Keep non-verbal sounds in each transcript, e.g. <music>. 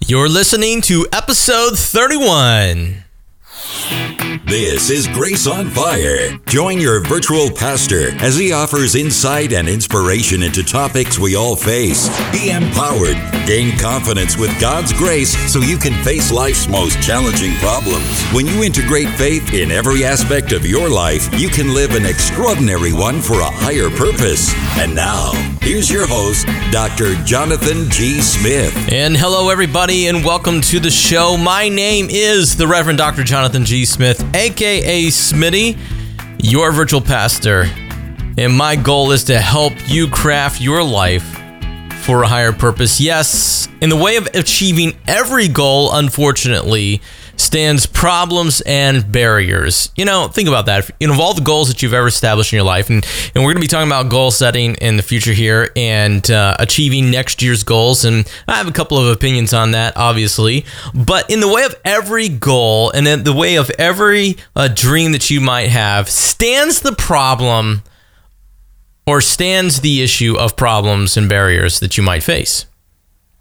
You're listening to episode 31. This is Grace on Fire. Join your virtual pastor as he offers insight and inspiration into topics we all face. Be empowered, gain confidence with God's grace so you can face life's most challenging problems. When you integrate faith in every aspect of your life, you can live an extraordinary one for a higher purpose. And now, here's your host, Dr. Jonathan G. Smith. And hello, everybody, and welcome to the show. My name is the Reverend Dr. Jonathan G. Smith, aka Smitty, your virtual pastor. And my goal is to help you craft your life for a higher purpose. Yes, in the way of achieving every goal, unfortunately, stands problems and barriers. You know, think about that. You know, of all the goals that you've ever established in your life, and, and we're going to be talking about goal setting in the future here and uh, achieving next year's goals. And I have a couple of opinions on that, obviously. But in the way of every goal and in the way of every uh, dream that you might have, stands the problem or stands the issue of problems and barriers that you might face.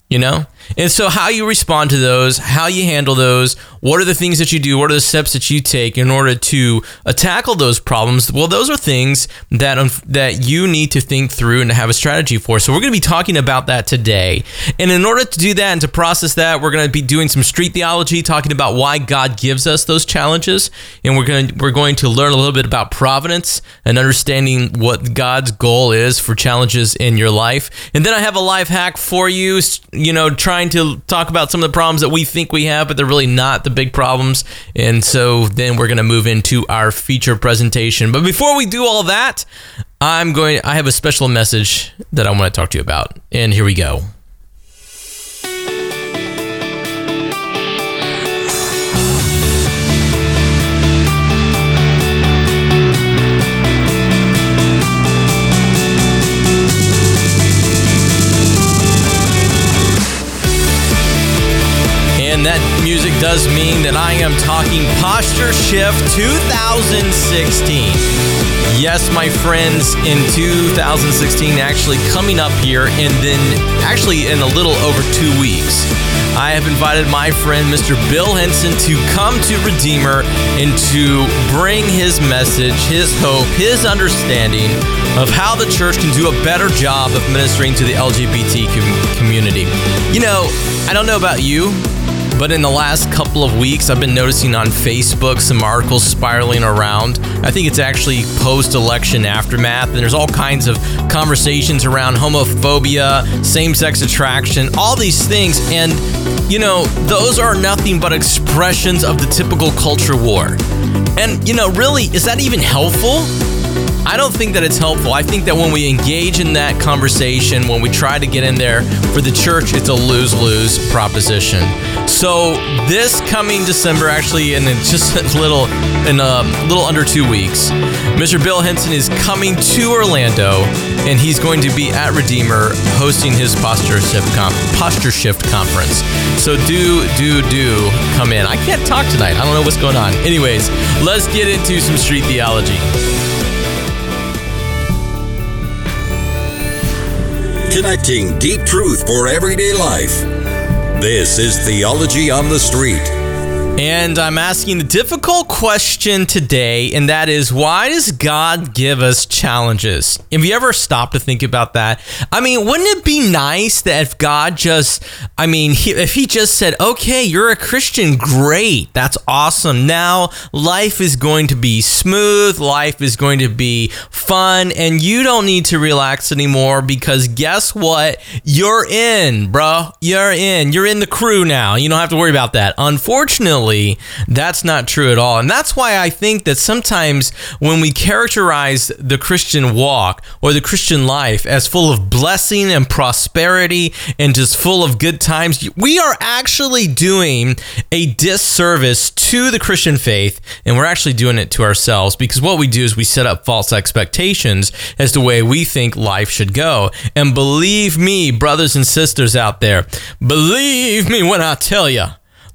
You know? And so, how you respond to those, how you handle those, what are the things that you do, what are the steps that you take in order to uh, tackle those problems? Well, those are things that um, that you need to think through and to have a strategy for. So, we're going to be talking about that today. And in order to do that and to process that, we're going to be doing some street theology, talking about why God gives us those challenges, and we're going to, we're going to learn a little bit about providence and understanding what God's goal is for challenges in your life. And then I have a life hack for you. You know, try trying to talk about some of the problems that we think we have, but they're really not the big problems. And so then we're going to move into our feature presentation. But before we do all that, I'm going I have a special message that I want to talk to you about. And here we go. Music does mean that I am talking Posture Shift 2016. Yes, my friends, in 2016, actually coming up here, and then actually in a little over two weeks, I have invited my friend Mr. Bill Henson to come to Redeemer and to bring his message, his hope, his understanding of how the church can do a better job of ministering to the LGBT community. You know, I don't know about you, but in the last couple of weeks, I've been noticing on Facebook some articles spiraling around. I think it's actually post election aftermath, and there's all kinds of conversations around homophobia, same sex attraction, all these things. And, you know, those are nothing but expressions of the typical culture war. And, you know, really, is that even helpful? I don't think that it's helpful. I think that when we engage in that conversation, when we try to get in there for the church, it's a lose lose proposition. So this coming December, actually, in just a little, in a little under two weeks, Mr. Bill Henson is coming to Orlando, and he's going to be at Redeemer hosting his posture shift posture shift conference. So do do do come in. I can't talk tonight. I don't know what's going on. Anyways, let's get into some street theology. Connecting deep truth for everyday life. This is Theology on the Street. And I'm asking the difficult question today, and that is why does God give us challenges? Have you ever stopped to think about that? I mean, wouldn't it be nice that if God just, I mean, he, if He just said, okay, you're a Christian, great, that's awesome. Now life is going to be smooth, life is going to be fun, and you don't need to relax anymore because guess what? You're in, bro. You're in. You're in the crew now. You don't have to worry about that. Unfortunately, that's not true at all. And that's why I think that sometimes when we characterize the Christian walk or the Christian life as full of blessing and prosperity and just full of good times, we are actually doing a disservice to the Christian faith and we're actually doing it to ourselves because what we do is we set up false expectations as to the way we think life should go. And believe me, brothers and sisters out there, believe me when I tell you,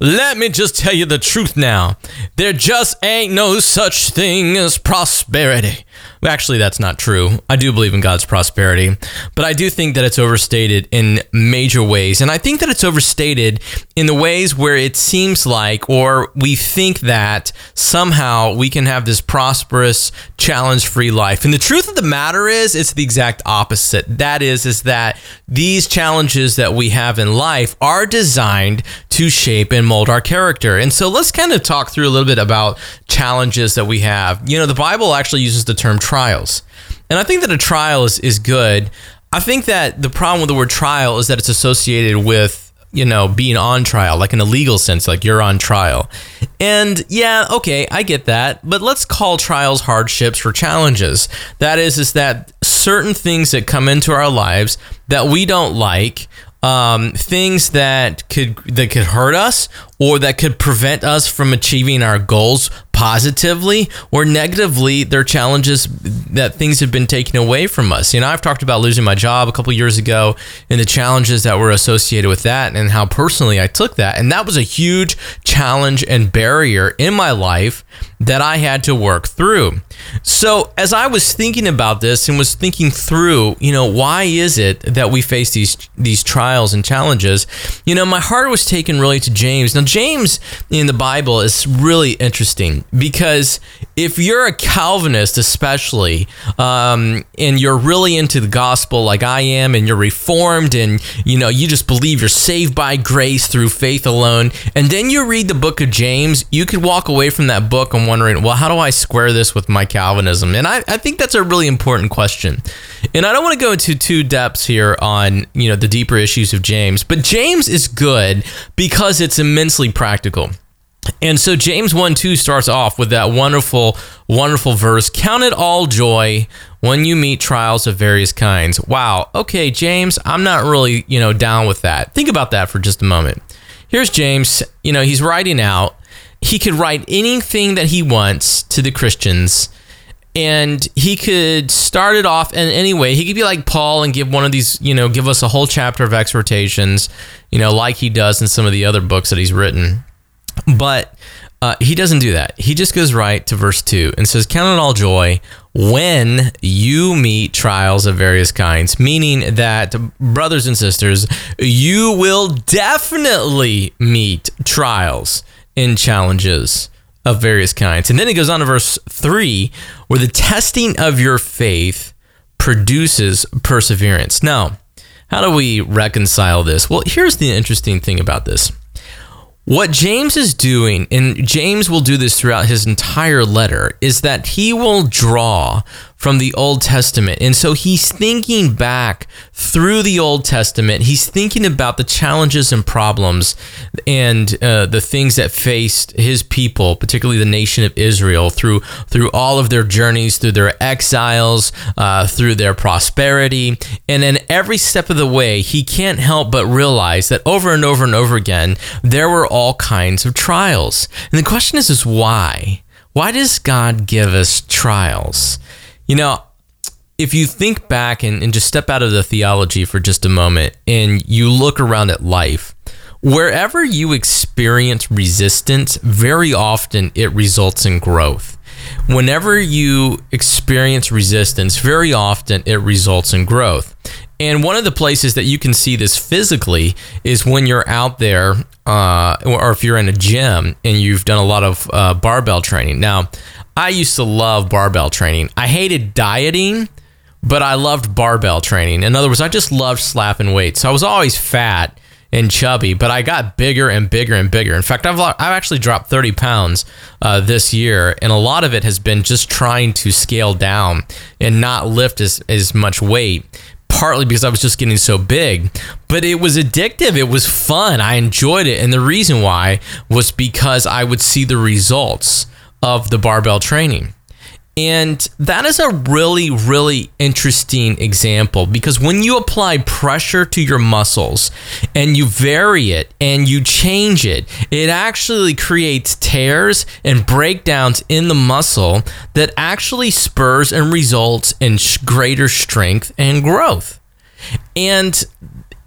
Let me just tell you the truth now. There just ain't no such thing as prosperity. Actually, that's not true. I do believe in God's prosperity, but I do think that it's overstated in major ways. And I think that it's overstated in the ways where it seems like, or we think that somehow we can have this prosperous, challenge free life. And the truth of the matter is, it's the exact opposite. That is, is that these challenges that we have in life are designed to shape and mold our character. And so let's kind of talk through a little bit about challenges that we have. You know, the Bible actually uses the term trials. And I think that a trial is, is good. I think that the problem with the word trial is that it's associated with you know, being on trial, like in a legal sense, like you're on trial. And yeah, okay, I get that, but let's call trials hardships or challenges. That is, is that certain things that come into our lives that we don't like um, things that could that could hurt us or that could prevent us from achieving our goals positively or negatively they're challenges that things have been taken away from us. You know i've talked about losing my job a couple years ago and the challenges that were associated with that and how personally i took that. And that was a huge challenge and barrier in my life that i had to work through. So as i was thinking about this and was thinking through you know why is it that we face these these trials and challenges you know my heart was taken really to james. Now james in the bible is really interesting because if you're a Calvinist, especially, um, and you're really into the gospel like I am, and you're reformed, and you know you just believe you're saved by grace through faith alone, and then you read the book of James, you could walk away from that book and wondering, well, how do I square this with my Calvinism? And I, I think that's a really important question. And I don't want to go into two depths here on you know the deeper issues of James, but James is good because it's immensely practical. And so James 1 2 starts off with that wonderful, wonderful verse Count it all joy when you meet trials of various kinds. Wow. Okay, James, I'm not really, you know, down with that. Think about that for just a moment. Here's James, you know, he's writing out. He could write anything that he wants to the Christians and he could start it off in any way. He could be like Paul and give one of these, you know, give us a whole chapter of exhortations, you know, like he does in some of the other books that he's written. But uh, he doesn't do that. He just goes right to verse 2 and says, Count it all joy when you meet trials of various kinds, meaning that, brothers and sisters, you will definitely meet trials and challenges of various kinds. And then he goes on to verse 3 where the testing of your faith produces perseverance. Now, how do we reconcile this? Well, here's the interesting thing about this what James is doing, and James will do this throughout his entire letter, is that he will draw from the Old Testament. And so he's thinking back through the Old Testament. He's thinking about the challenges and problems and uh, the things that faced his people, particularly the nation of Israel, through through all of their journeys, through their exiles, uh, through their prosperity, and then every step of the way, he can't help but realize that over and over and over again, there were all kinds of trials. And the question is, is why? Why does God give us trials? You know, if you think back and, and just step out of the theology for just a moment and you look around at life, wherever you experience resistance, very often it results in growth. Whenever you experience resistance, very often it results in growth. And one of the places that you can see this physically is when you're out there, uh, or if you're in a gym and you've done a lot of uh, barbell training. Now, I used to love barbell training. I hated dieting, but I loved barbell training. In other words, I just loved slapping weights. So I was always fat and chubby, but I got bigger and bigger and bigger. In fact, I've I've actually dropped 30 pounds uh, this year, and a lot of it has been just trying to scale down and not lift as as much weight. Partly because I was just getting so big, but it was addictive. It was fun. I enjoyed it, and the reason why was because I would see the results of the barbell training. And that is a really, really interesting example because when you apply pressure to your muscles and you vary it and you change it, it actually creates tears and breakdowns in the muscle that actually spurs and results in greater strength and growth. And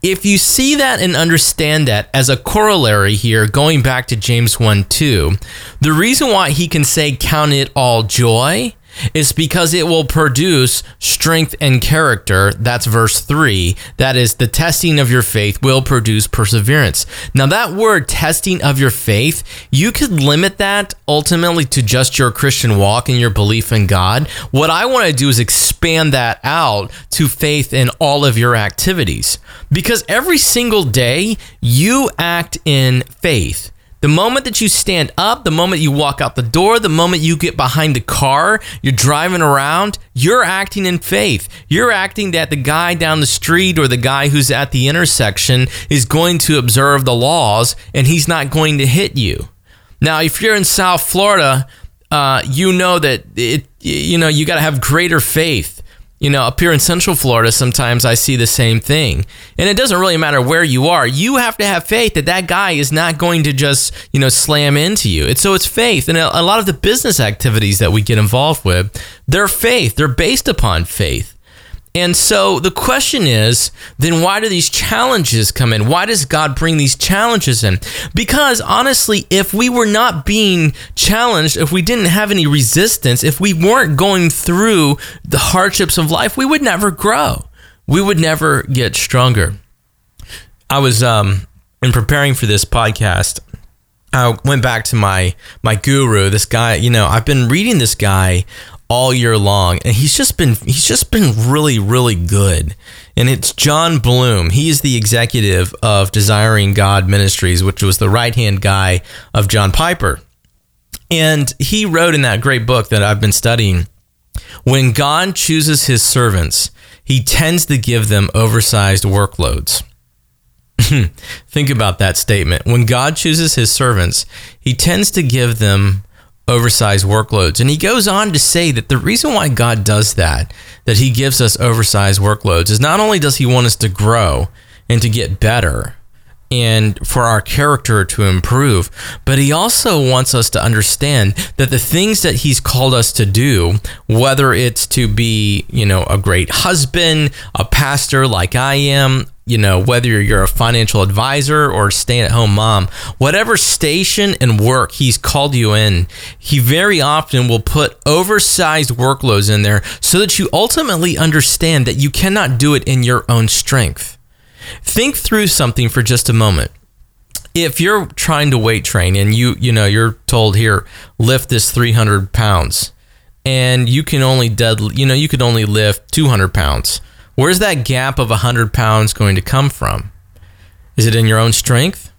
if you see that and understand that as a corollary here, going back to James 1 2, the reason why he can say, Count it all joy is because it will produce strength and character. That's verse 3. That is, the testing of your faith will produce perseverance. Now, that word testing of your faith, you could limit that ultimately to just your Christian walk and your belief in God. What I want to do is expand that out to faith in all of your activities because every single day you act in faith. The moment that you stand up, the moment you walk out the door, the moment you get behind the car, you're driving around, you're acting in faith. You're acting that the guy down the street or the guy who's at the intersection is going to observe the laws and he's not going to hit you. Now, if you're in South Florida, uh, you know that it, you know, you got to have greater faith you know, up here in Central Florida, sometimes I see the same thing. And it doesn't really matter where you are. You have to have faith that that guy is not going to just, you know, slam into you. So it's faith. And a lot of the business activities that we get involved with, they're faith. They're based upon faith. And so the question is then why do these challenges come in? Why does God bring these challenges in? Because honestly, if we were not being challenged, if we didn't have any resistance, if we weren't going through the hardships of life, we would never grow. We would never get stronger. I was um in preparing for this podcast, I went back to my my guru, this guy, you know, I've been reading this guy all year long and he's just been he's just been really really good. And it's Jon Bloom. He is the executive of Desiring God Ministries which was the right hand guy of John Piper. And he wrote in that great book that I've been studying when God chooses his servants he tends to give them oversized workloads. <laughs> Think about that statement. When God chooses his servants he tends to give them oversized workloads. And he goes on to say that the reason why God does that, that he gives us oversized workloads, is not only does he want us to grow and to get better and for our character to improve, but he also wants us to understand that the things that he's called us to do, whether it's to be, you know, a great husband, a pastor like I am, you know, whether you're a financial advisor or stay at home mom, whatever station and work he's called you in, he very often will put oversized workloads in there so that you ultimately understand that you cannot do it in your own strength. Think through something for just a moment. If you're trying to weight train and you, you know, you're told here, lift this 300 pounds and you can only dead, you know, you could only lift 200 pounds Where's that gap of 100 pounds going to come from? Is it in your own strength?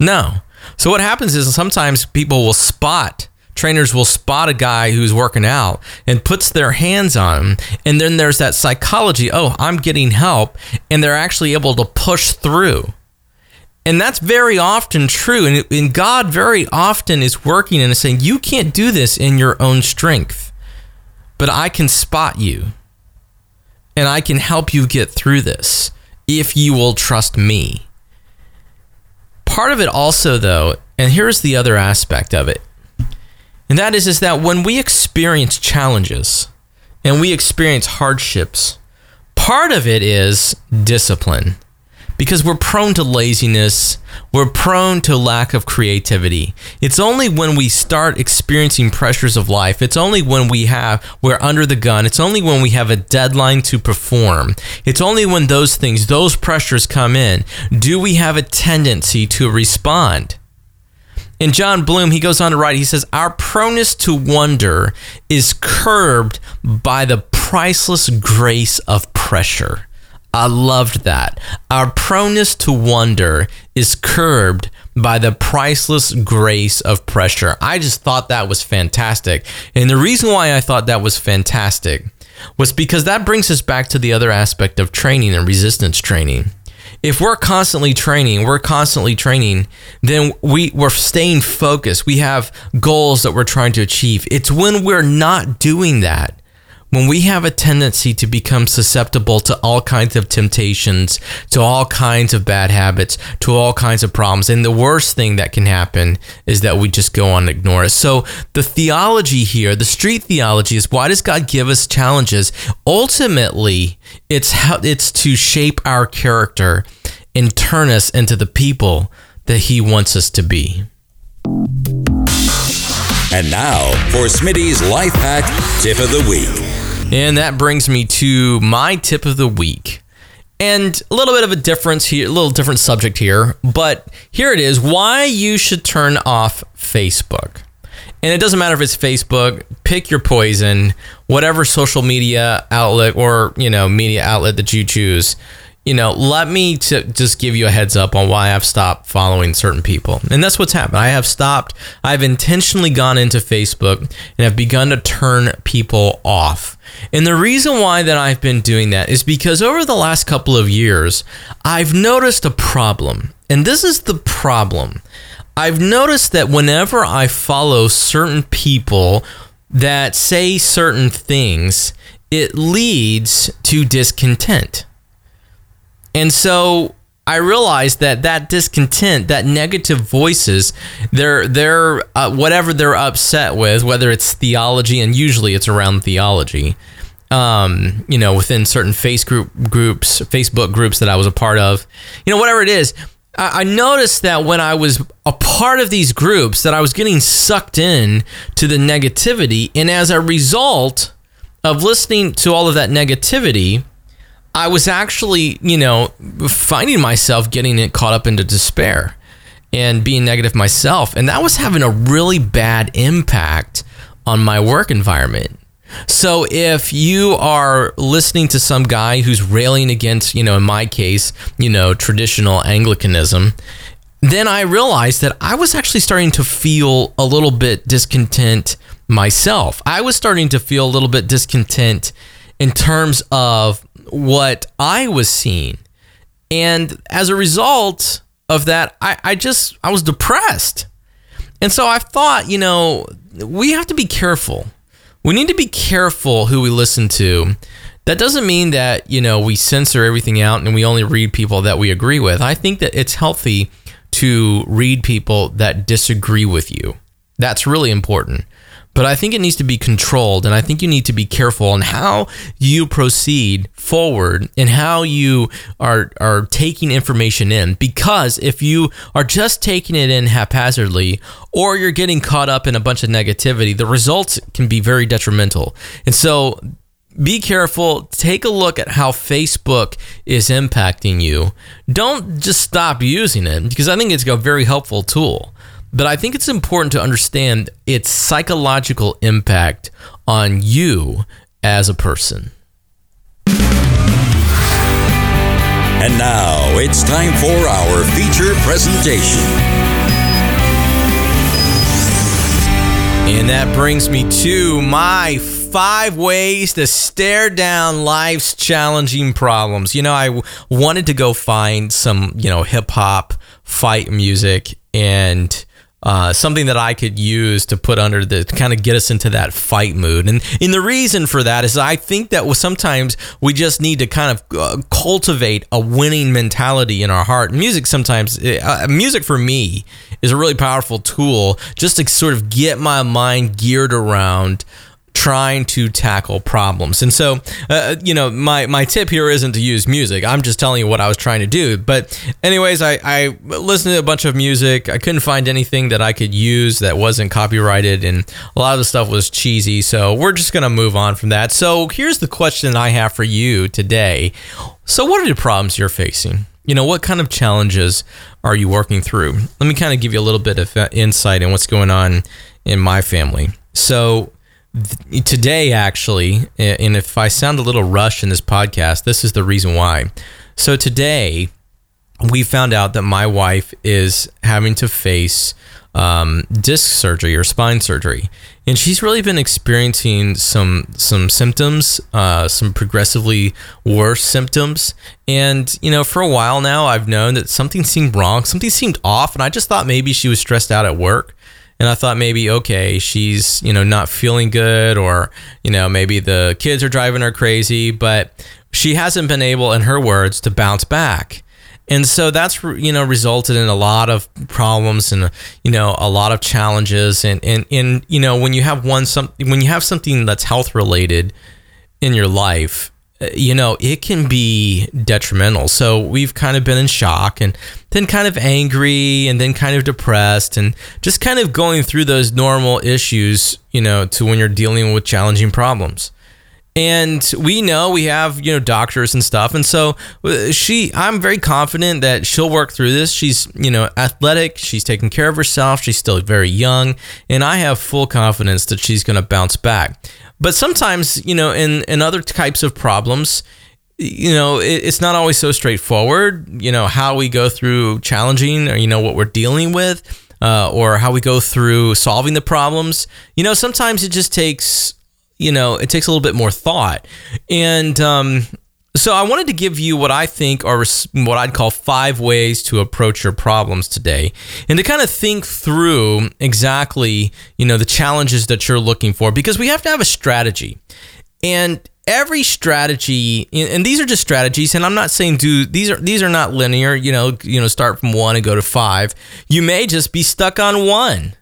No. So what happens is sometimes people will spot trainers will spot a guy who's working out and puts their hands on him and then there's that psychology oh i'm getting help and they're actually able to push through and that's very often true and, and god very often is working and is saying you can't do this in your own strength but i can spot you and I can help you get through this if you will trust me. Part of it also though, and here's the other aspect of it. And that is is that when we experience challenges and we experience hardships, part of it is discipline because we're prone to laziness, we're prone to lack of creativity. It's only when we start experiencing pressures of life, it's only when we have we're under the gun, it's only when we have a deadline to perform. It's only when those things, those pressures come in, do we have a tendency to respond. In Jon Bloom, he goes on to write, he says, Our proneness to wonder is curbed by the priceless grace of pressure. I loved that. Our proneness to wonder is curbed by the priceless grace of pressure. I just thought that was fantastic. And the reason why I thought that was fantastic was because that brings us back to the other aspect of training and resistance training. If we're constantly training, we're constantly training, then we, we're staying focused. We have goals that we're trying to achieve. It's when we're not doing that when we have a tendency to become susceptible to all kinds of temptations, to all kinds of bad habits, to all kinds of problems. And the worst thing that can happen is that we just go on and ignore it. So the theology here, the street theology is why does God give us challenges? Ultimately, it's how it's to shape our character and turn us into the people that He wants us to be. And now for Smitty's Life Hack Tip of the Week. And that brings me to my tip of the week. And a little bit of a difference here, a little different subject here, but here it is why you should turn off Facebook. And it doesn't matter if it's Facebook, pick your poison, whatever social media outlet or, you know, media outlet that you choose you know, let me just give you a heads up on why I've stopped following certain people. And that's what's happened. I have stopped, I've intentionally gone into Facebook and have begun to turn people off. And the reason why that I've been doing that is because over the last couple of years, I've noticed a problem. And this is the problem. I've noticed that whenever I follow certain people that say certain things, it leads to discontent. And so I realized that that discontent, that negative voices, they're they're uh, whatever they're upset with, whether it's theology, and usually it's around theology. Um, you know, within certain face group groups, Facebook groups that I was a part of, you know, whatever it is, I, I noticed that when I was a part of these groups, that I was getting sucked in to the negativity, and as a result of listening to all of that negativity, I was actually, you know, finding myself getting it caught up into despair and being negative myself. And that was having a really bad impact on my work environment. So if you are listening to some guy who's railing against, you know, in my case, you know, traditional Anglicanism, then I realized that I was actually starting to feel a little bit discontent myself. I was starting to feel a little bit discontent in terms of what I was seeing. And as a result of that, I, I just, I was depressed. And so I thought, you know, we have to be careful. We need to be careful who we listen to. That doesn't mean that, you know, we censor everything out and we only read people that we agree with. I think that it's healthy to read people that disagree with you. That's really important but I think it needs to be controlled. And I think you need to be careful on how you proceed forward and how you are, are taking information in. Because if you are just taking it in haphazardly or you're getting caught up in a bunch of negativity, the results can be very detrimental. And so be careful. Take a look at how Facebook is impacting you. Don't just stop using it because I think it's a very helpful tool. But I think it's important to understand its psychological impact on you as a person. And now it's time for our feature presentation. And that brings me to my five ways to stare down life's challenging problems. You know, I w- wanted to go find some, you know, hip hop fight music and uh, something that I could use to put under the kind of get us into that fight mood. And, and the reason for that is I think that sometimes we just need to kind of uh, cultivate a winning mentality in our heart. Music sometimes, uh, music for me is a really powerful tool just to sort of get my mind geared around trying to tackle problems. And so, uh, you know, my, my tip here isn't to use music. I'm just telling you what I was trying to do. But, anyways, I, I listened to a bunch of music. I couldn't find anything that I could use that wasn't copyrighted, and a lot of the stuff was cheesy. So, we're just going to move on from that. So, here's the question I have for you today. So, what are the problems you're facing? You know, what kind of challenges are you working through? Let me kind of give you a little bit of uh, insight in what's going on in my family. So, today actually and if i sound a little rushed in this podcast this is the reason why. So today we found out that my wife is having to face um, disc surgery or spine surgery. And she's really been experiencing some some symptoms uh, some progressively worse symptoms. And you know for a while now i've known that something seemed wrong something seemed off and i just thought maybe she was stressed out at work and I thought maybe okay, she's you know not feeling good, or you know maybe the kids are driving her crazy, but she hasn't been able, in her words, to bounce back. And so that's you know resulted in a lot of problems and you know a lot of challenges and and and you know when you have one some when you have something that's health related in your life Uh, you know, it can be detrimental. So we've kind of been in shock and then kind of angry and then kind of depressed and just kind of going through those normal issues, you know, to when you're dealing with challenging problems. And we know we have, you know, doctors and stuff. And so uh, she, I'm very confident that she'll work through this. She's, you know, athletic. She's taking care of herself. She's still very young. And I have full confidence that she's going to bounce back. But sometimes, you know, in, in other types of problems, you know, it, it's not always so straightforward, you know, how we go through challenging or, you know, what we're dealing with. Uh, or how we go through solving the problems. You know, sometimes it just takes you know, it takes a little bit more thought. And um, so I wanted to give you what I think are what I'd call five ways to approach your problems today and to kind of think through exactly, you know, the challenges that you're looking for because we have to have a strategy. And every strategy and these are just strategies and i'm not saying do these are these are not linear you know you know start from one and go to five you may just be stuck on one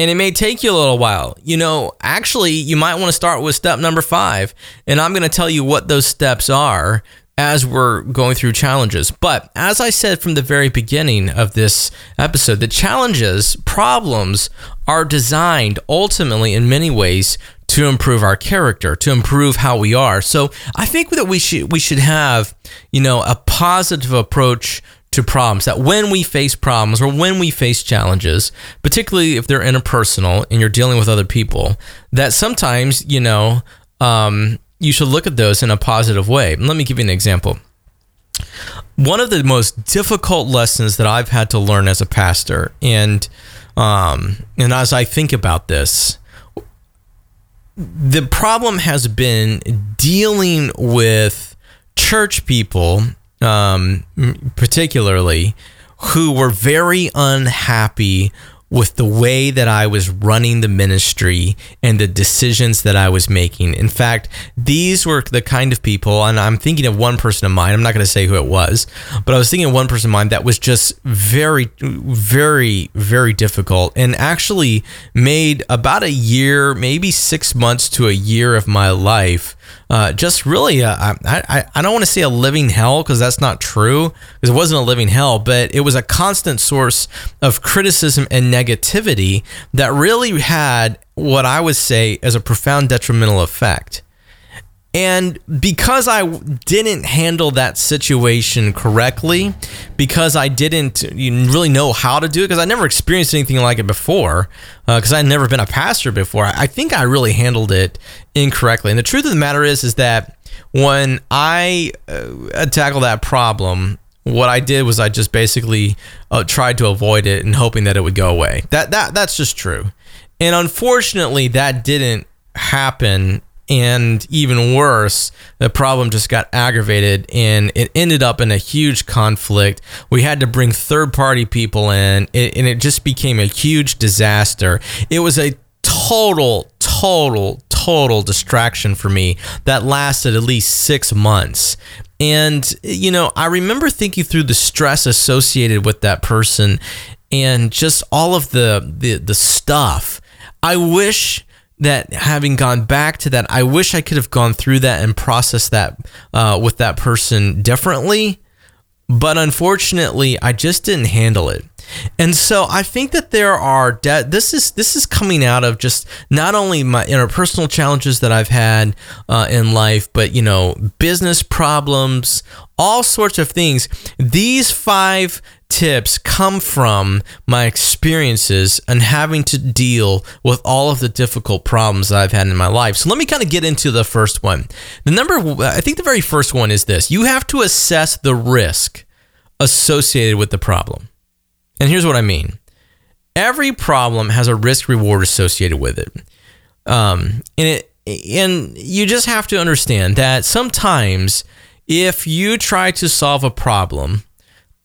and it may take you a little while. You know, actually, you might want to start with step number five, and I'm going to tell you what those steps are as we're going through challenges. But as I said from the very beginning of this episode, the challenges, problems are designed ultimately in many ways to improve our character, to improve how we are. So I think that we should we should have, you know, a positive approach to problems that when we face problems or when we face challenges, particularly if they're interpersonal and you're dealing with other people, that sometimes, you know, um, you should look at those in a positive way. Let me give you an example. One of the most difficult lessons that I've had to learn as a pastor, and um, and as I think about this, the problem has been dealing with church people um, particularly, who were very unhappy with the way that I was running the ministry and the decisions that I was making. In fact, these were the kind of people, and I'm thinking of one person of mine, I'm not going to say who it was, but I was thinking of one person of mine that was just very, very, very difficult and actually made about a year, maybe six months to a year of my life uh, just really, uh, I, I, I don't want to say a living hell because that's not true because it wasn't a living hell, but it was a constant source of criticism and negativity that really had what I would say as a profound detrimental effect. And because I didn't handle that situation correctly, because I didn't really know how to do it, because I never experienced anything like it before, because uh, I'd never been a pastor before, I think I really handled it incorrectly. And the truth of the matter is, is that when I uh, tackled that problem, what I did was I just basically uh, tried to avoid it and hoping that it would go away. That that that's just true. And unfortunately, that didn't happen and even worse, the problem just got aggravated and it ended up in a huge conflict. We had to bring third party people in and it just became a huge disaster. It was a total, total, total distraction for me that lasted at least six months. And, you know, I remember thinking through the stress associated with that person and just all of the, the, the stuff. I wish that having gone back to that, I wish I could have gone through that and processed that uh, with that person differently. But unfortunately, I just didn't handle it. And so I think that there are de- this is this is coming out of just not only my interpersonal challenges that I've had uh, in life, but you know business problems, all sorts of things. These five tips come from my experiences and having to deal with all of the difficult problems that I've had in my life. So let me kind of get into the first one. The number, I think the very first one is this you have to assess the risk associated with the problem. And here's what I mean every problem has a risk reward associated with it. Um, and it, and you just have to understand that sometimes if you try to solve a problem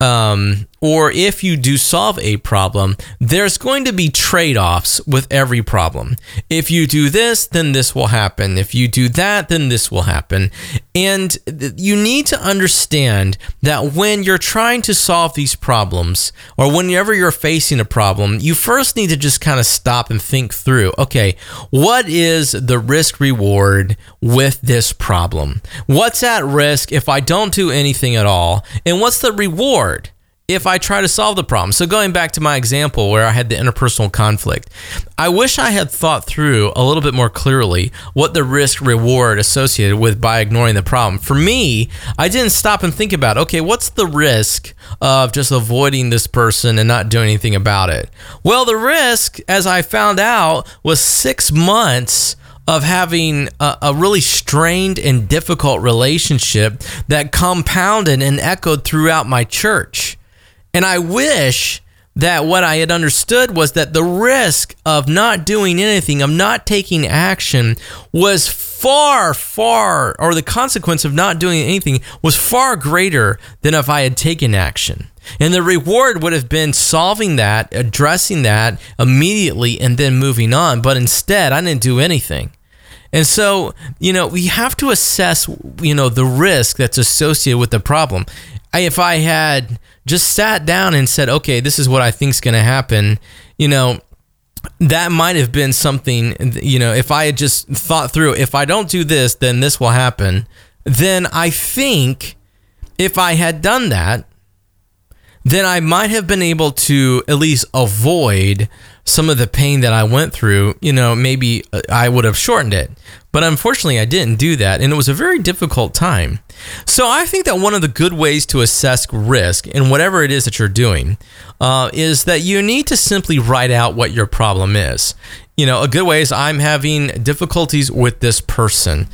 um, or if you do solve a problem, there's going to be trade offs with every problem. If you do this, then this will happen. If you do that, then this will happen. And you need to understand that when you're trying to solve these problems, or whenever you're facing a problem, you first need to just kind of stop and think through okay, what is the risk reward with this problem? What's at risk if I don't do anything at all? And what's the reward? If I try to solve the problem. So, going back to my example where I had the interpersonal conflict, I wish I had thought through a little bit more clearly what the risk reward associated with by ignoring the problem. For me, I didn't stop and think about, okay, what's the risk of just avoiding this person and not doing anything about it? Well, the risk, as I found out, was six months of having a, a, really strained and difficult relationship that compounded and echoed throughout my church. And I wish that what I had understood was that the risk of not doing anything, of not taking action, was far, far, or the consequence of not doing anything was far greater than if I had taken action. And the reward would have been solving that, addressing that immediately, and then moving on. But instead, I didn't do anything. And so, you know, we have to assess, you know, the risk that's associated with the problem. If I had just sat down and said, okay, this is what I think is going to happen, you know, that might have been something, you know, if I had just thought through, if I don't do this, then this will happen, then I think if I had done that, then I might have been able to at least avoid some of the pain that I went through, you know, maybe uh, I would have shortened it. But unfortunately, I didn't do that, and it was a very difficult time. So I think that one of the good ways to assess risk in whatever it is that you're doing uh, is that you need to simply write out what your problem is. You know, a good way is I'm having difficulties with this person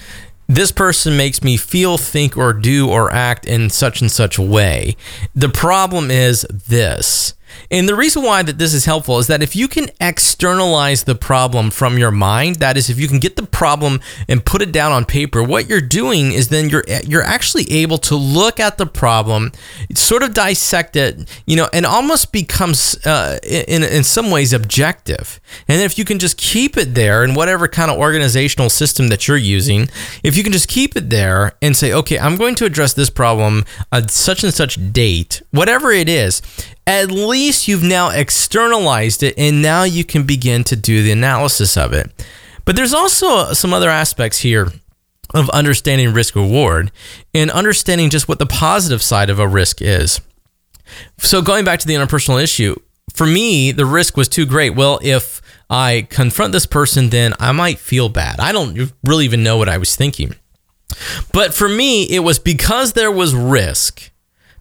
this person makes me feel, think, or do or act in such and such a way. The problem is this. And the reason why that this is helpful is that if you can externalize the problem from your mind, that is if you can get the problem and put it down on paper, what you're doing is then you're you're actually able to look at the problem, sort of dissect it, you know, and almost becomes uh, in in some ways objective. And if you can just keep it there in whatever kind of organizational system that you're using, if you can just keep it there and say, okay, I'm going to address this problem at such and such date, whatever it is, at least you've now externalized it and now you can begin to do the analysis of it. But there's also some other aspects here of understanding risk reward and understanding just what the positive side of a risk is. So, going back to the interpersonal issue, for me, the risk was too great. Well, if I confront this person, then I might feel bad. I don't really even know what I was thinking. But for me, it was because there was risk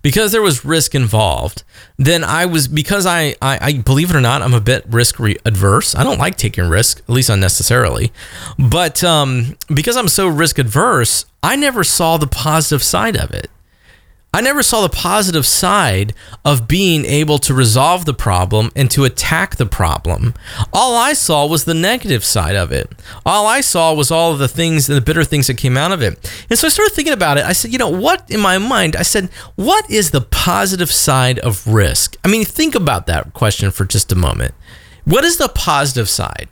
because there was risk involved, then I was because I, I, I believe it or not, I'm a bit risk re- adverse. I don't like taking risk, at least unnecessarily. But um, because I'm so risk adverse, I never saw the positive side of it. I never saw the positive side of being able to resolve the problem and to attack the problem. All I saw was the negative side of it. All I saw was all of the things and the bitter things that came out of it. And so I started thinking about it. I said, you know, what in my mind, I said, what is the positive side of risk? I mean, think about that question for just a moment. What is the positive side?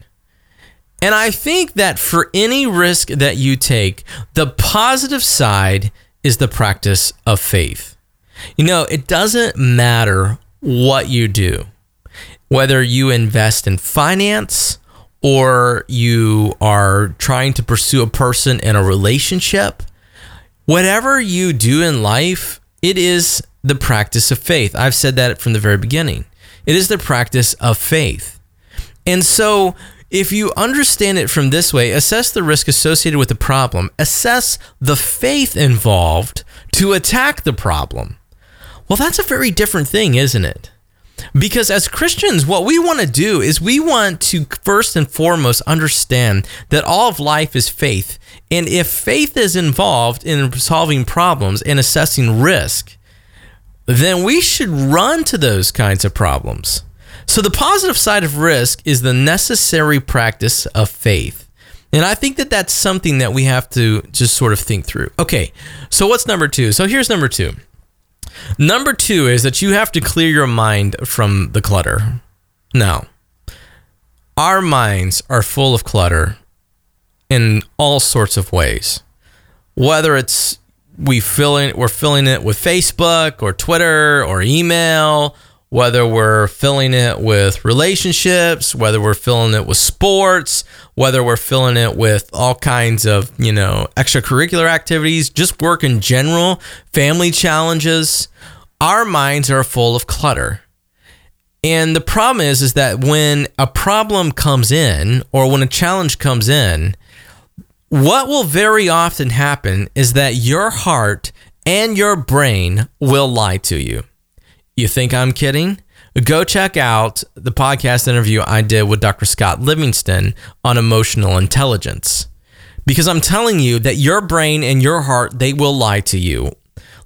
And I think that for any risk that you take, the positive side is the practice of faith. You know, it doesn't matter what you do, whether you invest in finance or you are trying to pursue a person in a relationship, whatever you do in life, it is the practice of faith. I've said that from the very beginning. It is the practice of faith. And so, if you understand it from this way, assess the risk associated with the problem, assess the faith involved to attack the problem. Well, that's a very different thing, isn't it? Because as Christians, what we want to do is we want to first and foremost understand that all of life is faith. And if faith is involved in solving problems and assessing risk, then we should run to those kinds of problems. So, the positive side of risk is the necessary practice of faith. And I think that that's something that we have to just sort of think through. Okay, so what's number two? So, here's number two Number two is that you have to clear your mind from the clutter. Now, our minds are full of clutter in all sorts of ways. Whether it's we filling we're filling it with Facebook or Twitter or email, whether we're filling it with relationships, whether we're filling it with sports, whether we're filling it with all kinds of, you know, extracurricular activities, just work in general, family challenges, our minds are full of clutter. And the problem is is that when a problem comes in or when a challenge comes in, what will very often happen is that your heart and your brain will lie to you. You think I'm kidding? Go check out the podcast interview I did with Dr. Scott Livingston on emotional intelligence. Because I'm telling you that your brain and your heart, they will lie to you.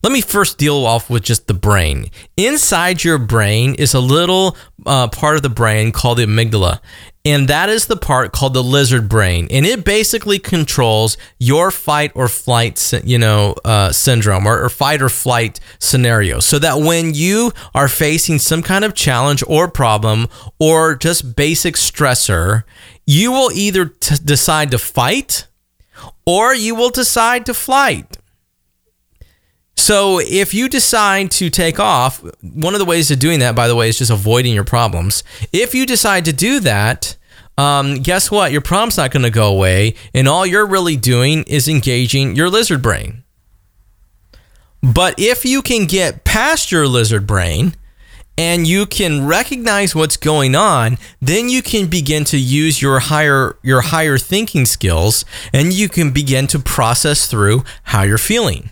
Let me first deal off with just the brain. Inside your brain is a little uh, part of the brain called the amygdala. And that is the part called the lizard brain. And it basically controls your fight or flight, you know, uh, syndrome or, or fight or flight scenario. So that when you are facing some kind of challenge or problem or just basic stressor, you will either t- decide to fight or you will decide to flight. So if you decide to take off, one of the ways of doing that, by the way, is just avoiding your problems. If you decide to do that, um, guess what? Your problem's not going to go away, and all you're really doing is engaging your lizard brain. But if you can get past your lizard brain and you can recognize what's going on, then you can begin to use your higher your higher thinking skills and you can begin to process through how you're feeling.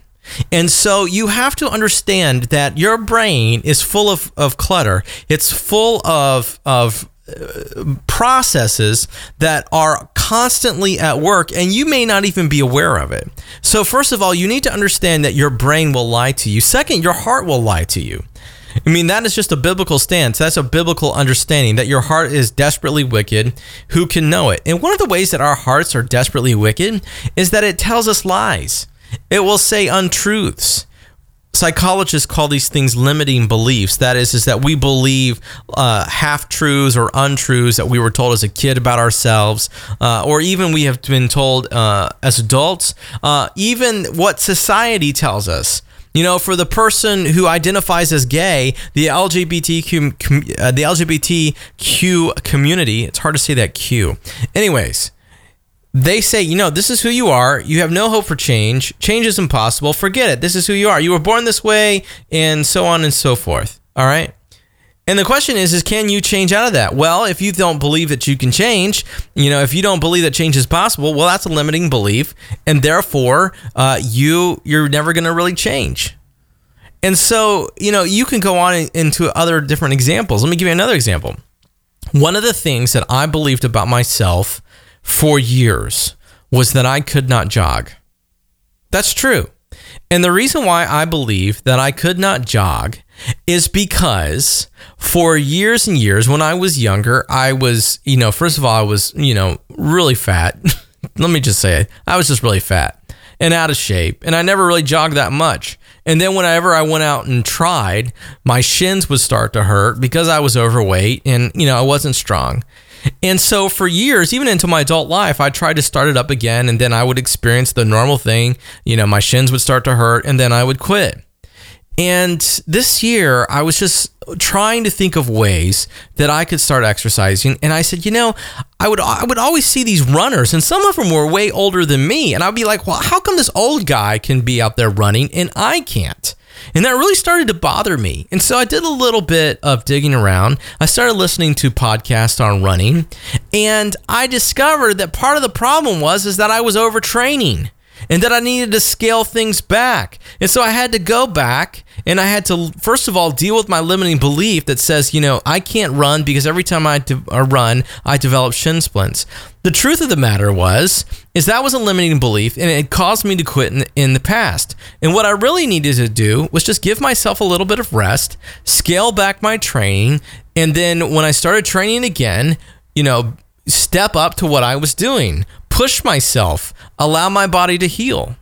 And so you have to understand that your brain is full of, of clutter. It's full of, of uh, processes that are constantly at work and you may not even be aware of it. So, first of all, you need to understand that your brain will lie to you. Second, your heart will lie to you. I mean, that is just a biblical stance. That's a biblical understanding that your heart is desperately wicked. Who can know it? And one of the ways that our hearts are desperately wicked is that it tells us lies. It will say untruths. Psychologists call these things limiting beliefs. That is, is that we believe uh, half truths or untruths that we were told as a kid about ourselves, uh, or even we have been told uh, as adults, uh, even what society tells us. You know, for the person who identifies as gay, the LGBTQ, uh, the LGBTQ community, it's hard to say that Q. Anyways, they say, you know, this is who you are. You have no hope for change. Change is impossible. Forget it. This is who you are. You were born this way, and so on and so forth. All right. And the question is, is can you change out of that? Well, if you don't believe that you can change, you know, if you don't believe that change is possible, well, that's a limiting belief, and therefore, uh, you you're never going to really change. And so, you know, you can go on into other different examples. Let me give you another example. One of the things that I believed about myself for years was that I could not jog. That's true. And the reason why I believe that I could not jog is because for years and years when I was younger, I was, you know, first of all, I was, you know, really fat. <laughs> Let me just say it. I was just really fat and out of shape, and I never really jogged that much. And then whenever I went out and tried, my shins would start to hurt because I was overweight and, you know, I wasn't strong. And so for years, even into my adult life, I tried to start it up again and then I would experience the normal thing. You know, my shins would start to hurt and then I would quit. And this year, I was just trying to think of ways that I could start exercising. And I said, you know, I would I would always see these runners, and some of them were way older than me. And I'd be like, well, how come this old guy can be out there running and I can't? And that really started to bother me. And so I did a little bit of digging around. I started listening to podcasts on running, and I discovered that part of the problem was is that I was overtraining and that I needed to scale things back. And so I had to go back and I had to, first of all, deal with my limiting belief that says, you know, I can't run because every time I de- uh, run, I develop shin splints. The truth of the matter was, is that was a limiting belief and it caused me to quit in, in the past. And what I really needed to do was just give myself a little bit of rest, scale back my training, and then when I started training again, you know, step up to what I was doing, push myself, allow my body to heal.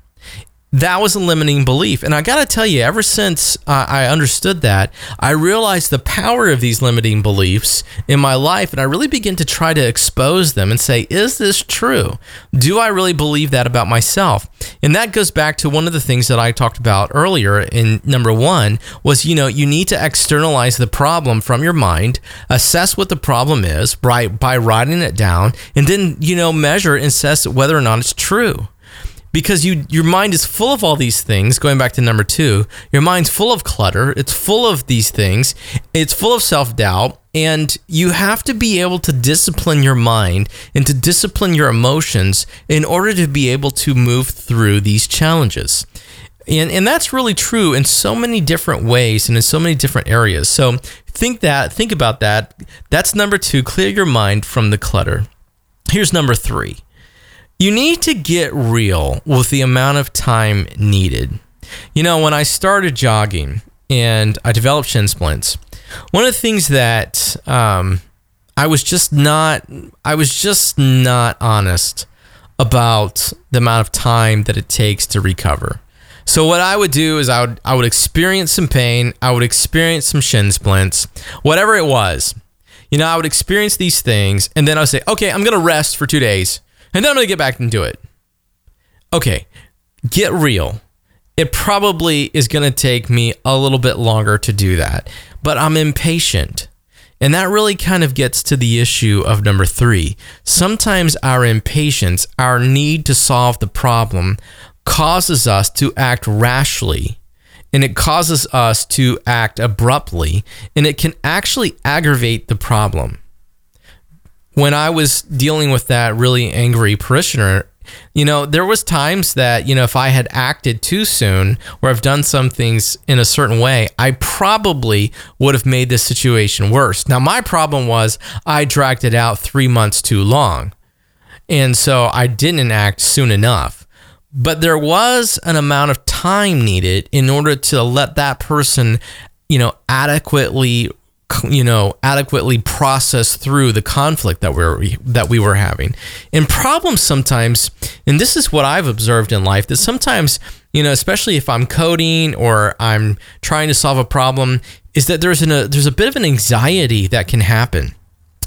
That was a limiting belief. And I got to tell you, ever since uh, I understood that, I realized the power of these limiting beliefs in my life. And I really began to try to expose them and say, is this true? Do I really believe that about myself? And that goes back to one of the things that I talked about earlier in number one was, you know, you need to externalize the problem from your mind, assess what the problem is by, by writing it down, and then, you know, measure and assess whether or not it's true because you your mind is full of all these things going back to number 2 your mind's full of clutter it's full of these things it's full of self-doubt and you have to be able to discipline your mind and to discipline your emotions in order to be able to move through these challenges. And, and that's really true in so many different ways and in so many different areas. So think that think about that. That's number two clear your mind from the clutter. Here's number three you need to get real with the amount of time needed. You know, when I started jogging and I developed shin splints, one of the things that um, I was just not, I was just not honest about the amount of time that it takes to recover. So what I would do is I would I would experience some pain, I would experience some shin splints, whatever it was. You know, I would experience these things and then I would say, "Okay, I'm going to rest for 2 days." And then I'm going to get back and do it. Okay, get real. It probably is going to take me a little bit longer to do that, but I'm impatient. And that really kind of gets to the issue of number three. Sometimes our impatience, our need to solve the problem, causes us to act rashly and it causes us to act abruptly and it can actually aggravate the problem when I was dealing with that really angry parishioner, you know, there was times that, you know, if I had acted too soon or I've done some things in a certain way, I probably would have made this situation worse. Now, my problem was I dragged it out three months too long. And so I didn't act soon enough. But there was an amount of time needed in order to let that person, you know, adequately you know adequately process through the conflict that we are that we were having. And problems sometimes and this is what I've observed in life that sometimes you know especially if I'm coding or I'm trying to solve a problem is that there's an, a there's a bit of an anxiety that can happen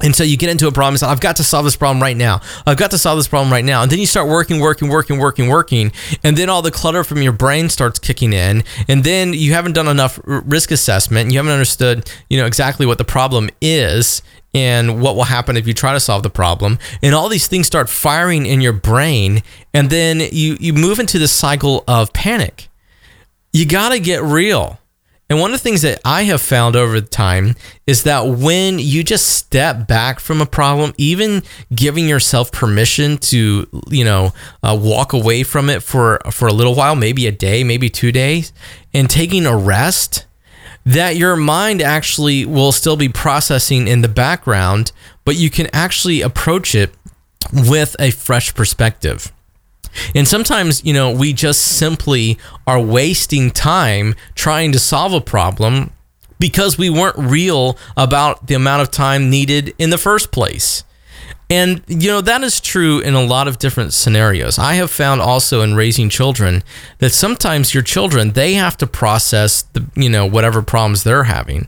and so you get into a problem, so I've got to solve this problem right now. I've got to solve this problem right now. And then you start working, working, working, working, working. And then all the clutter from your brain starts kicking in. And then you haven't done enough risk assessment. You haven't understood, you know, exactly what the problem is and what will happen if you try to solve the problem. And all these things start firing in your brain. And then you, you move into the cycle of panic. You got to get real. And one of the things that I have found over time is that when you just step back from a problem, even giving yourself permission to, you know, uh, walk away from it for for a little while, maybe a day, maybe two days, and taking a rest, that your mind actually will still be processing in the background, but you can actually approach it with a fresh perspective. And sometimes, you know, we just simply are wasting time trying to solve a problem because we weren't real about the amount of time needed in the first place. And, you know, that is true in a lot of different scenarios. I have found also in raising children that sometimes your children, they have to process the, you know, whatever problems they're having.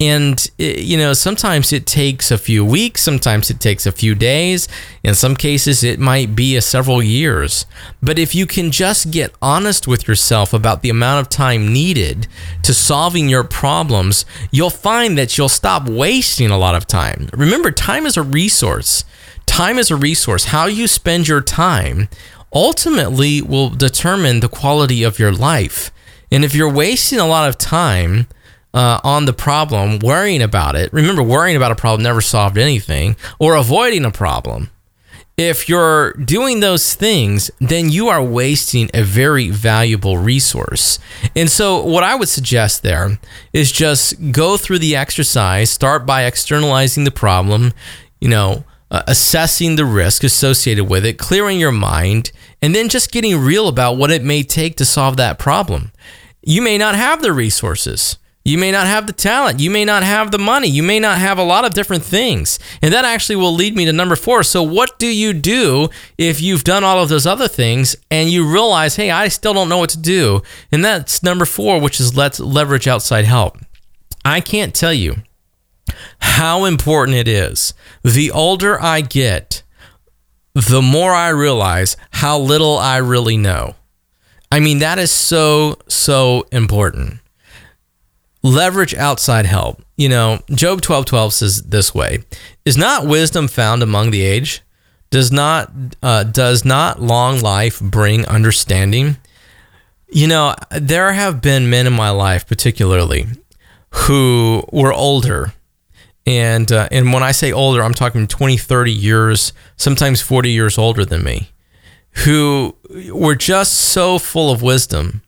And, eh, you know, sometimes it takes a few weeks, sometimes it takes a few days. In some cases, it might be a several years. But if you can just get honest with yourself about the amount of time needed to solving your problems, you'll find that you'll stop wasting a lot of time. Remember, time is a resource. Time is a resource. How you spend your time ultimately will determine the quality of your life. And if you're wasting a lot of time, uh, on the problem, worrying about it. Remember, worrying about a problem never solved anything, or avoiding a problem. If you're doing those things, then you are wasting a very valuable resource. And so, what I would suggest there is just go through the exercise, start by externalizing the problem, you know, uh, assessing the risk associated with it, clearing your mind, and then just getting real about what it may take to solve that problem. You may not have the resources You may not have the talent. You may not have the money. You may not have a lot of different things. And that actually will lead me to number four. So, what do you do if you've done all of those other things and you realize, hey, I still don't know what to do? And that's number four, which is let's leverage outside help. I can't tell you how important it is. The older I get, the more I realize how little I really know. I mean, that is so, so important leverage outside help. You know, Job 12 12 says this way Is not wisdom found among the age? Does not uh, does not long life bring understanding? You know, there have been men in my life, particularly, who were older. And, uh, and when I say older, I'm talking 20, 30 years, sometimes 40 years older than me, who were just so full of wisdom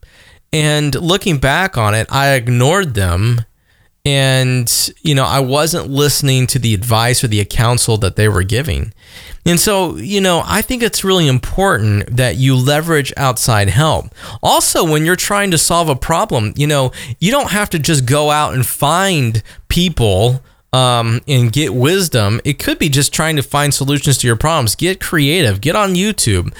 and looking back on it, I ignored them. And you know i wasn't listening to the advice or the counsel that they were giving. And so you know i think it's really important that you leverage outside help. Also when you're trying to solve a problem you know you don't have to just go out and find people um, and get wisdom. It could be just trying to find solutions to your problems. Get creative. Get on YouTube.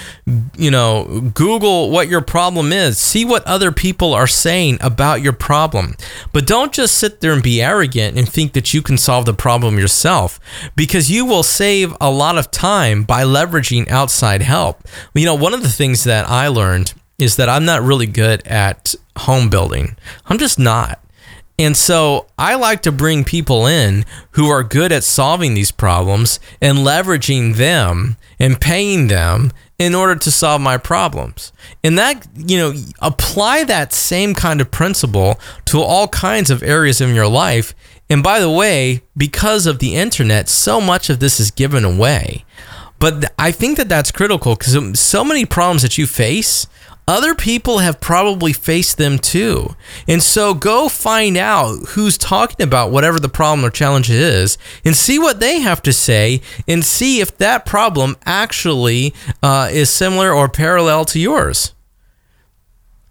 You know, Google what your problem is. See what other people are saying about your problem. But don't just sit there and be arrogant and think that you can solve the problem yourself because you will save a lot of time by leveraging outside help. You know, one of the things that I learned is that I'm not really good at home building. I'm just not. And so I like to bring people in who are good at solving these problems and leveraging them and paying them in order to solve my problems. And that, you know, apply that same kind of principle to all kinds of areas in your life. And by the way, because of the internet, so much of this is given away. But I think that that's critical because so many problems that you face other people have probably faced them too. And so go find out who's talking about whatever the problem or challenge is and see what they have to say and see if that problem actually uh, is similar or parallel to yours.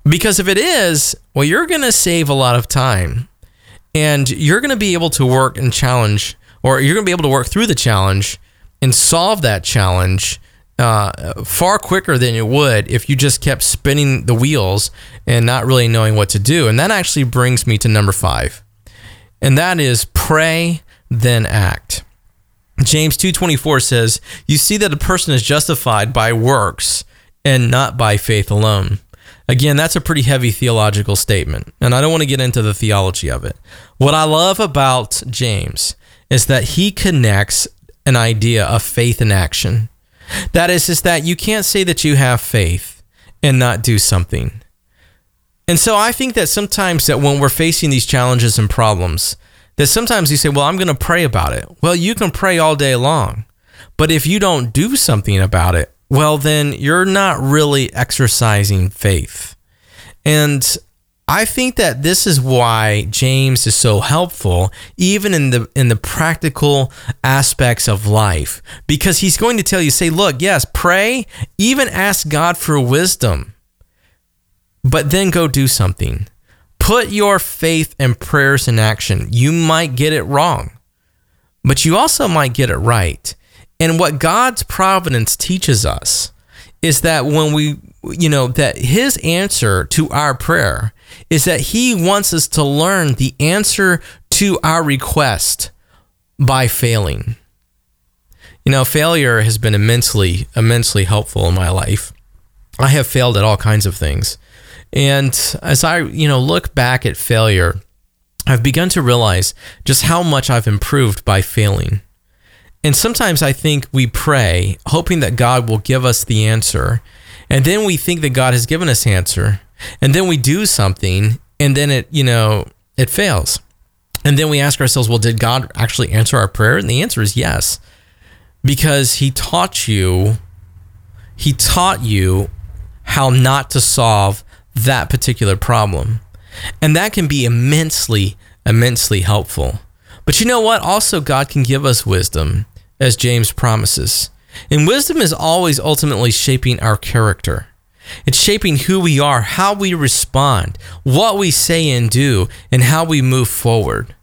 Because if it is, well, you're going to save a lot of time and you're going to be able to work and challenge, or you're going to be able to work through the challenge and solve that challenge uh, far quicker than it would if you just kept spinning the wheels and not really knowing what to do. And that actually brings me to number five, and that is pray then act. James 2:24 says, "You see that a person is justified by works and not by faith alone." Again, that's a pretty heavy theological statement, and I don't want to get into the theology of it. What I love about James is that he connects an idea of faith and action. That is, is that you can't say that you have faith and not do something. And so I think that sometimes that when we're facing these challenges and problems, that sometimes you say, well, I'm going to pray about it. Well, you can pray all day long. But if you don't do something about it, well, then you're not really exercising faith. And I think that this is why James is so helpful even in the in the practical aspects of life. Because he's going to tell you say look yes pray even ask God for wisdom but then go do something. Put your faith and prayers in action. You might get it wrong but you also might get it right. And what God's providence teaches us is that when we you know that his answer to our prayer is that he wants us to learn the answer to our request by failing. You know, failure has been immensely, immensely helpful in my life. I have failed at all kinds of things. And as I, you know, look back at failure, I've begun to realize just how much I've improved by failing. And sometimes I think we pray hoping that God will give us the answer. And then we think that God has given us answer and then we do something and then it you know it fails. And then we ask ourselves well did god actually answer our prayer? And the answer is yes. Because he taught you he taught you how not to solve that particular problem. And that can be immensely immensely helpful. But you know what? Also god can give us wisdom as james promises. And wisdom is always ultimately shaping our character It's shaping who we are, how we respond, what we say and do, and how we move forward.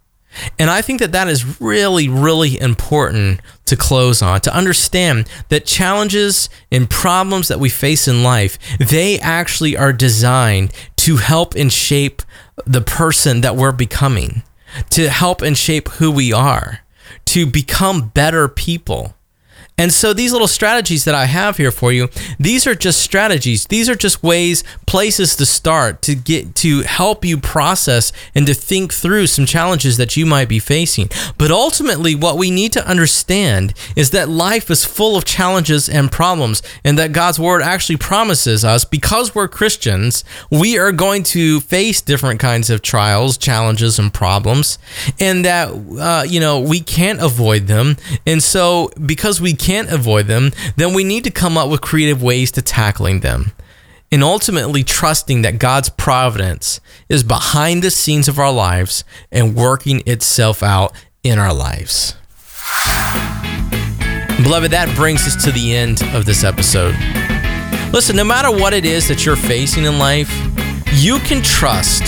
And I think that that is really, really important to close on, to understand that challenges and problems that we face in life, they actually are designed to help and shape the person that we're becoming, to help and shape who we are, to become better people. And so these little strategies that I have here for you, these are just strategies. These are just ways, places to start to get to help you process and to think through some challenges that you might be facing. But ultimately, what we need to understand is that life is full of challenges and problems, and that God's word actually promises us because we're Christians, we are going to face different kinds of trials, challenges, and problems, and that uh, you know we can't avoid them. And so, because we can't avoid them, then we need to come up with creative ways to tackling them. And ultimately, trusting that God's providence is behind the scenes of our lives and working itself out in our lives. Beloved, that brings us to the end of this episode. Listen, no matter what it is that you're facing in life, you can trust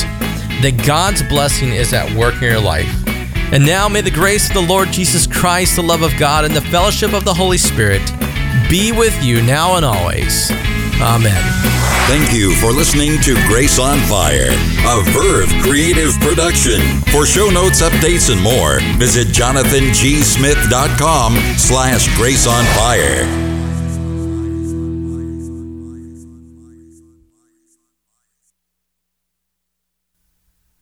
that God's blessing is at work in your life. And now may the grace of the Lord Jesus Christ, the love of God, and the fellowship of the Holy Spirit be with you now and always. Amen. Thank you for listening to Grace on Fire, a Verve creative production. For show notes, updates, and more, visit jonathangsmith.com slash grace on fire.